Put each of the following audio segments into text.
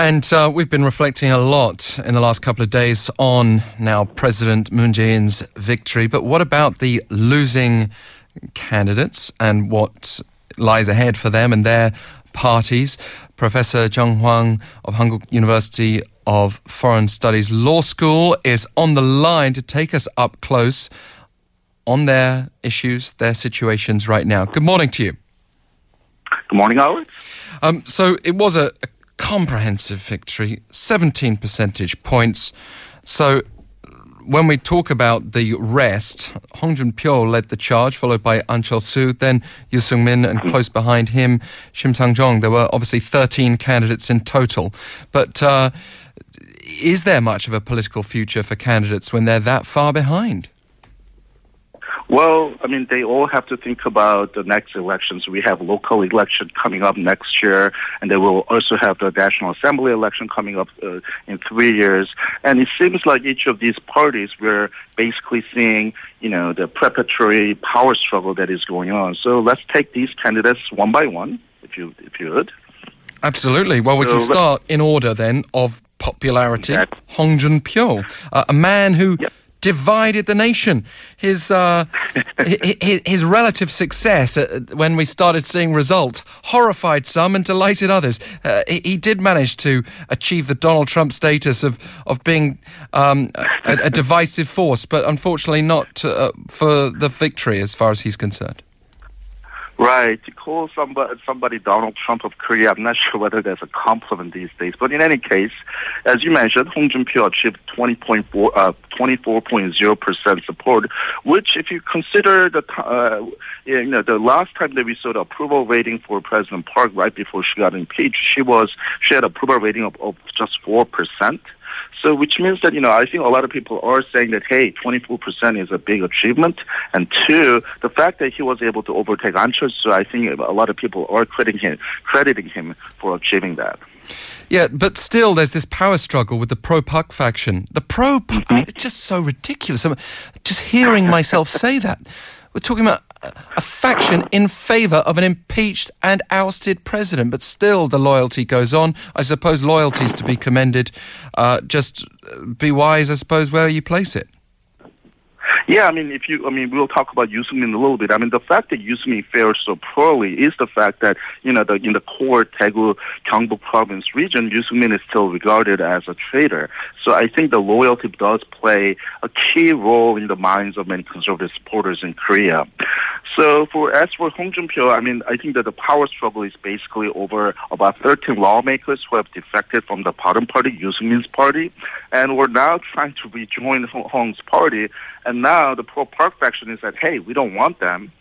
And uh, we've been reflecting a lot in the last couple of days on now President Moon Jae-in's victory. But what about the losing candidates and what lies ahead for them and their parties? Professor Joung Hwang of Hankuk University of Foreign Studies Law School is on the line to take us up close on their issues, their situations right now. Good morning to you. Good morning, Howard. Um, so it was a, a comprehensive victory, 17 percentage points. So when we talk about the rest, Hong Jun-pyo led the charge, followed by An Cheol-soo, then Yoo Seung-min, and close behind him, Shim Sang-jong. There were obviously 13 candidates in total. But uh, is there much of a political future for candidates when they're that far behind? Well, I mean, they all have to think about the next elections. We have local election coming up next year, and they will also have the National Assembly election coming up uh, in three years. And it seems like each of these parties, we're basically seeing, you know, the preparatory power struggle that is going on. So let's take these candidates one by one, if you if you would. Absolutely. Well, we so, can start in order then of popularity. Exactly. Hong Jun-pyo, uh, a man who. Yep divided the nation. His uh, his, his, relative success uh, when we started seeing results horrified some and delighted others. Uh, he, he, did manage to achieve the Donald Trump status of of being um, a, a, divisive force, but unfortunately not uh, for the victory as far as he's concerned. Right. To call somebody, somebody Donald Trump of Korea, I'm not sure whether that's a compliment these days. But in any case, as you mentioned, Hong Jun-pyo achieved 20.4, uh, 24.0% support, which if you consider the, uh, you know, the last time that we saw the approval rating for President Park right before she got impeached, she was, she had approval rating of, of just 4%. So, which means that, you know, I think a lot of people are saying that, hey, 24% is a big achievement. And two, the fact that he was able to overtake An so I think a lot of people are crediting him, crediting him for achieving that. Yeah, but still, there's this power struggle with the pro Park faction. The pro Park, mm-hmm. it's just so ridiculous. I'm just hearing myself say that. We're talking about a faction in favour of an impeached and ousted president, but still the loyalty goes on. I suppose loyalty is to be commended. Uh, just be wise, I suppose, where you place it. Yeah, I mean, if you, I mean, we'll talk about Yoo Seung-min a little bit. I mean, the fact that Seung-min fares so poorly is the fact that, you know, the, in the core Daegu, Gyeongbuk province region, Seung-min is still regarded as a traitor. So I think the loyalty does play a key role in the minds of many conservative supporters in Korea. So for as for Hong Jun-pyo, I mean, I think that the power struggle is basically over about 13 lawmakers who have defected from the Bareun party, Yoo Seung-min's party, and we're now trying to rejoin Hong's party. And now the pro Park faction is that, hey, we don't want them.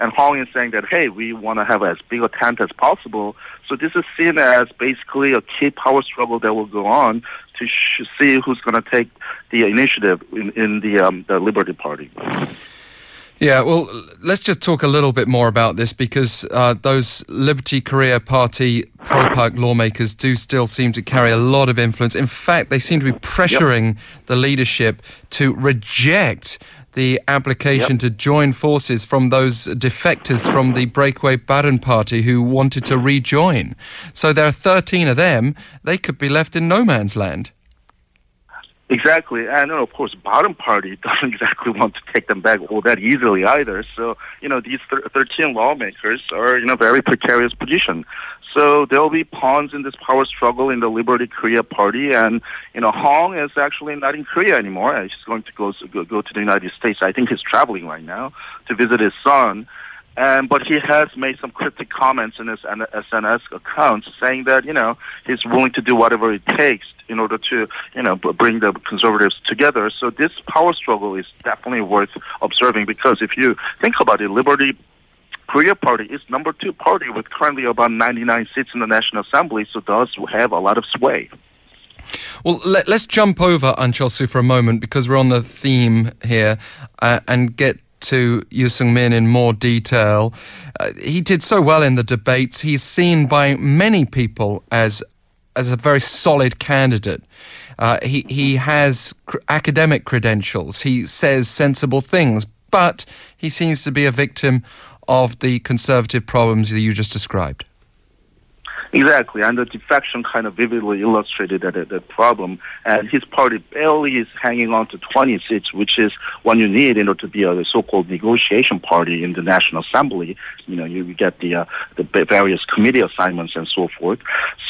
And Hong is saying that, hey, we want to have as big a tent as possible. So this is seen as basically a key power struggle that will go on to sh- see who's going to take the initiative in, in the, um, the Liberty Party. Yeah, well, let's just talk a little bit more about this because uh, those Liberty Korea Party pro Park lawmakers do still seem to carry a lot of influence. In fact, they seem to be pressuring yep. the leadership to reject the application yep. to join forces from those defectors from the breakaway Bareun Party who wanted to rejoin. So there are 13 of them. They could be left in no man's land. Exactly, and of course, Bareun party doesn't exactly want to take them back all that easily either. So, you know, these thir- 13 lawmakers are in a very precarious position. So there will be pawns in this power struggle in the Liberty Korea Party, and you know, Hong is actually not in Korea anymore. He's going to go go, go to the United States. I think he's traveling right now to visit his son. And but he has made some cryptic comments in his SNS account, saying that you know he's willing to do whatever it takes in order to you know bring the conservatives together. So this power struggle is definitely worth observing because if you think about it, Liberty Korea Party is number two party with currently about 99 seats in the National Assembly, so does have a lot of sway. Well, let, us jump over An Cheol-soo for a moment because we're on the theme here uh, and get to Yoo Seung-min in more detail. Uh, he did so well in the debates. He's seen by many people as as a very solid candidate. Uh, he he has cr- academic credentials. He says sensible things, but he seems to be a victim of the conservative problems that you just described. Exactly, and the defection kind of vividly illustrated that, that problem. And his party barely is hanging on to 20 seats, which is what you need in order to be a so-called negotiation party in the National Assembly. You know, you get the uh, the various committee assignments and so forth.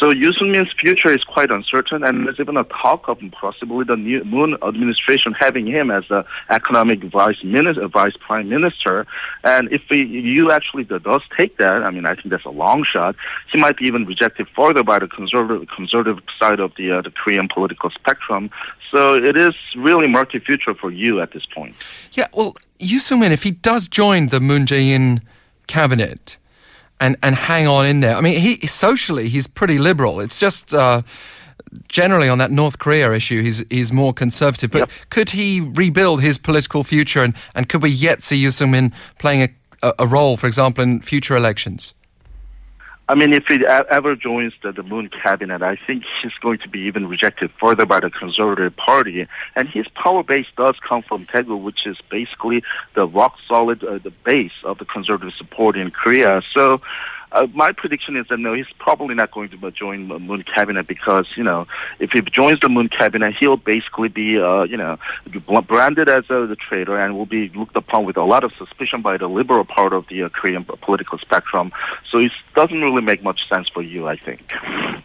So Yoo Seung-min's future is quite uncertain, and there's even a talk of possibly the new Moon administration having him as the economic vice minister, vice prime minister. And if he, you actually does take that, I mean, I think that's a long shot. He might be even rejected further by the conservative conservative side of the uh, the Korean political spectrum. So it is really murky future for Yoo at this point. Yeah, well, Yoo Sung-min, if he does join the Moon Jae-in cabinet and and hang on in there, I mean, he socially he's pretty liberal. It's just. Uh, generally on that North Korea issue, he's he's more conservative. But yep. could he rebuild his political future, and, and could we yet see Yoo Sung Min playing a, a role, for example, in future elections? I mean, if he ever joins the, the Moon cabinet, I think he's going to be even rejected further by the Conservative Party. And his power base does come from Daegu, which is basically the rock solid uh, the base of the conservative support in Korea. So uh, my prediction is that no, he's probably not going to join the Moon cabinet because Yoo know if he joins the Moon cabinet, he'll basically be uh, you know branded as a the traitor and will be looked upon with a lot of suspicion by the liberal part of the uh, Korean political spectrum. So it doesn't really make much sense for you, I think.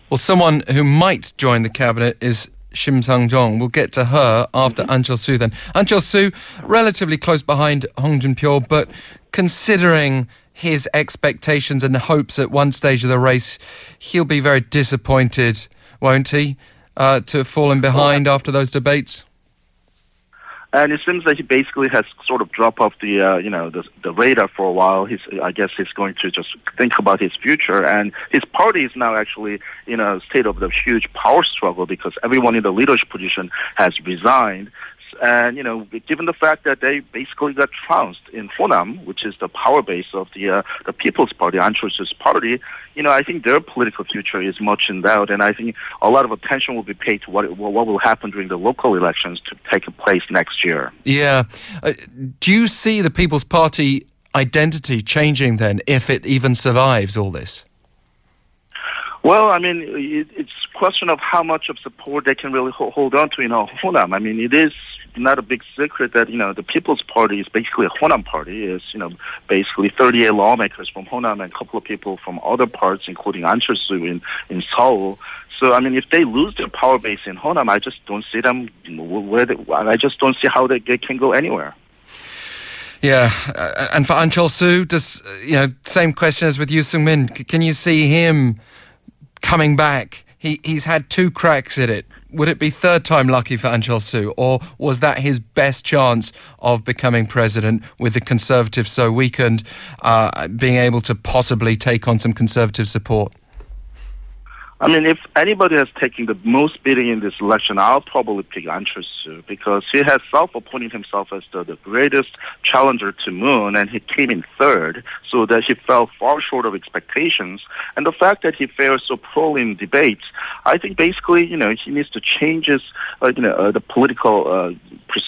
Well, someone who might join the cabinet is Shim Sang Jong. We'll get to her after mm-hmm. An Cheol-soo then. An Cheol-soo, relatively close behind Hong Jun-pyo, but considering his expectations and hopes at one stage of the race, he'll be very disappointed, won't he, uh, to have fallen behind after those debates? And it seems that he basically has sort of dropped off the, uh, you know, the, the radar for a while. He's, I guess, he's going to just think about his future. And his party is now actually in a state of the huge power struggle because everyone in the leadership position has resigned. And, you know, given the fact that they basically got trounced in Honam, which is the power base of the uh, the People's Party, An Cheol-soo's party, you know, I think their political future is much in doubt. And I think a lot of attention will be paid to what, what will happen during the local elections to take place next year. Yeah. Uh, do you see the People's Party identity changing then, if it even survives all this? Well, I mean, it's a question of how much of support they can really hold on to in Honam. I mean, it is not a big secret that you know the People's Party is basically a Honam party. Is you know basically 38 lawmakers from Honam and a couple of people from other parts, including An Cheol-soo in in Seoul. So I mean, if they lose their power base in Honam, I just don't see them where. They, I just don't see how they, they can go anywhere. Yeah, uh, and for An Cheol-soo, does you know same question as with Yoo Sung Min? Can you see him coming back? He he's had two cracks at it would it be third time lucky for An Cheol-soo, or was that his best chance of becoming president with the Conservatives so weakened, uh, being able to possibly take on some Conservative support? I mean, if anybody has taken the most beating in this election, I'll probably pick An Cheol-soo because he has self-appointed himself as the, the greatest challenger to Moon, and he came in third, so that he fell far short of expectations. And the fact that he fared so poorly in debates, I think basically, you know, he needs to change his, uh, you know, uh, the political uh,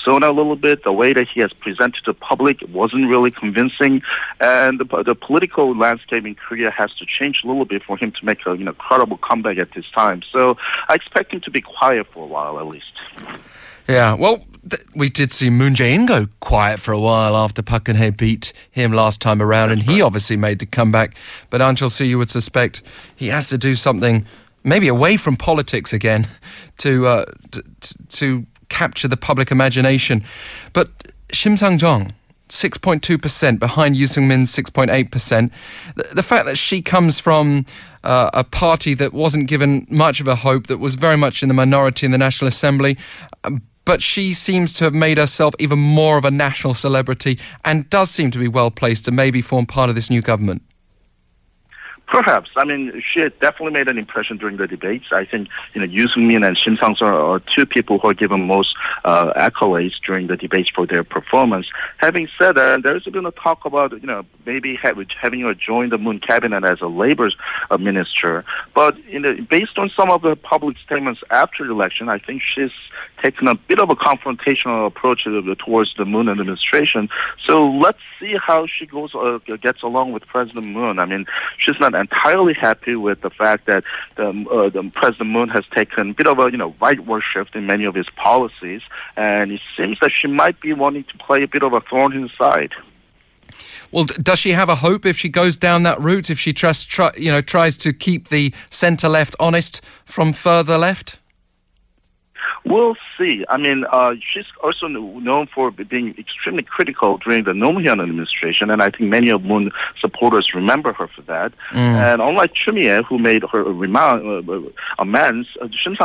persona a little bit. The way that he has presented to the public wasn't really convincing, and the, the political landscape in Korea has to change a little bit for him to make a, you know, credible comeback at this time. So I expect him to be quiet for a while at least. Yeah, well, th- we did see Moon Jae-in go quiet for a while after Park Geun-hye beat him last time around, and he obviously made the comeback. But An Cheol-soo, you would suspect he has to do something, maybe away from politics again, to uh, t- to capture the public imagination. But Shim Sang-jong, 6.2% behind Yoo Sung-min's 6.8%. The, the fact that she comes from uh, a party that wasn't given much of a hope, that was very much in the minority in the National Assembly, um, but she seems to have made herself even more of a national celebrity and does seem to be well placed to maybe form part of this new government. Perhaps. I mean, she definitely made an impression during the debates. I think, you know, Yoo Sung-min and Shim Sang-soo are two people who are given most uh, accolades during the debates for their performance. Having said that, there's been a talk about, you know, maybe having her join the Moon cabinet as a labor uh, minister. But you know, based on some of the public statements after the election, I think she's taken a bit of a confrontational approach towards the Moon administration. So let's see how she goes uh, gets along with President Moon. I mean, she's not entirely happy with the fact that the, uh, the President Moon has taken a bit of a you know rightward shift in many of his policies, and it seems that she might be wanting to play a bit of a thorn in his side. Well, does she have a hope if she goes down that route? If she trust, try, you know, tries to keep the centre left honest from further left? We'll see. I mean, uh, she's also known for being extremely critical during the Roh Moo-hyun administration, and I think many of Moon supporters remember her for that. Mm. And unlike Choo Mi-ae, who made her remand, uh, amends, uh, Shim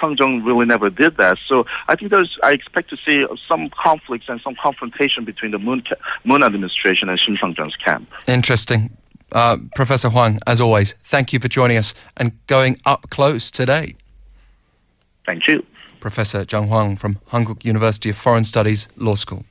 Sang-jung really never did that. So I think there's, I expect to see some conflicts and some confrontation between the Moon, Moon administration and Shim Sang-jung's camp. Interesting. Uh, Professor Hwang, as always, thank you for joining us and going up close today. Thank you. Professor Joung Hwang from Hankuk University of Foreign Studies Law School.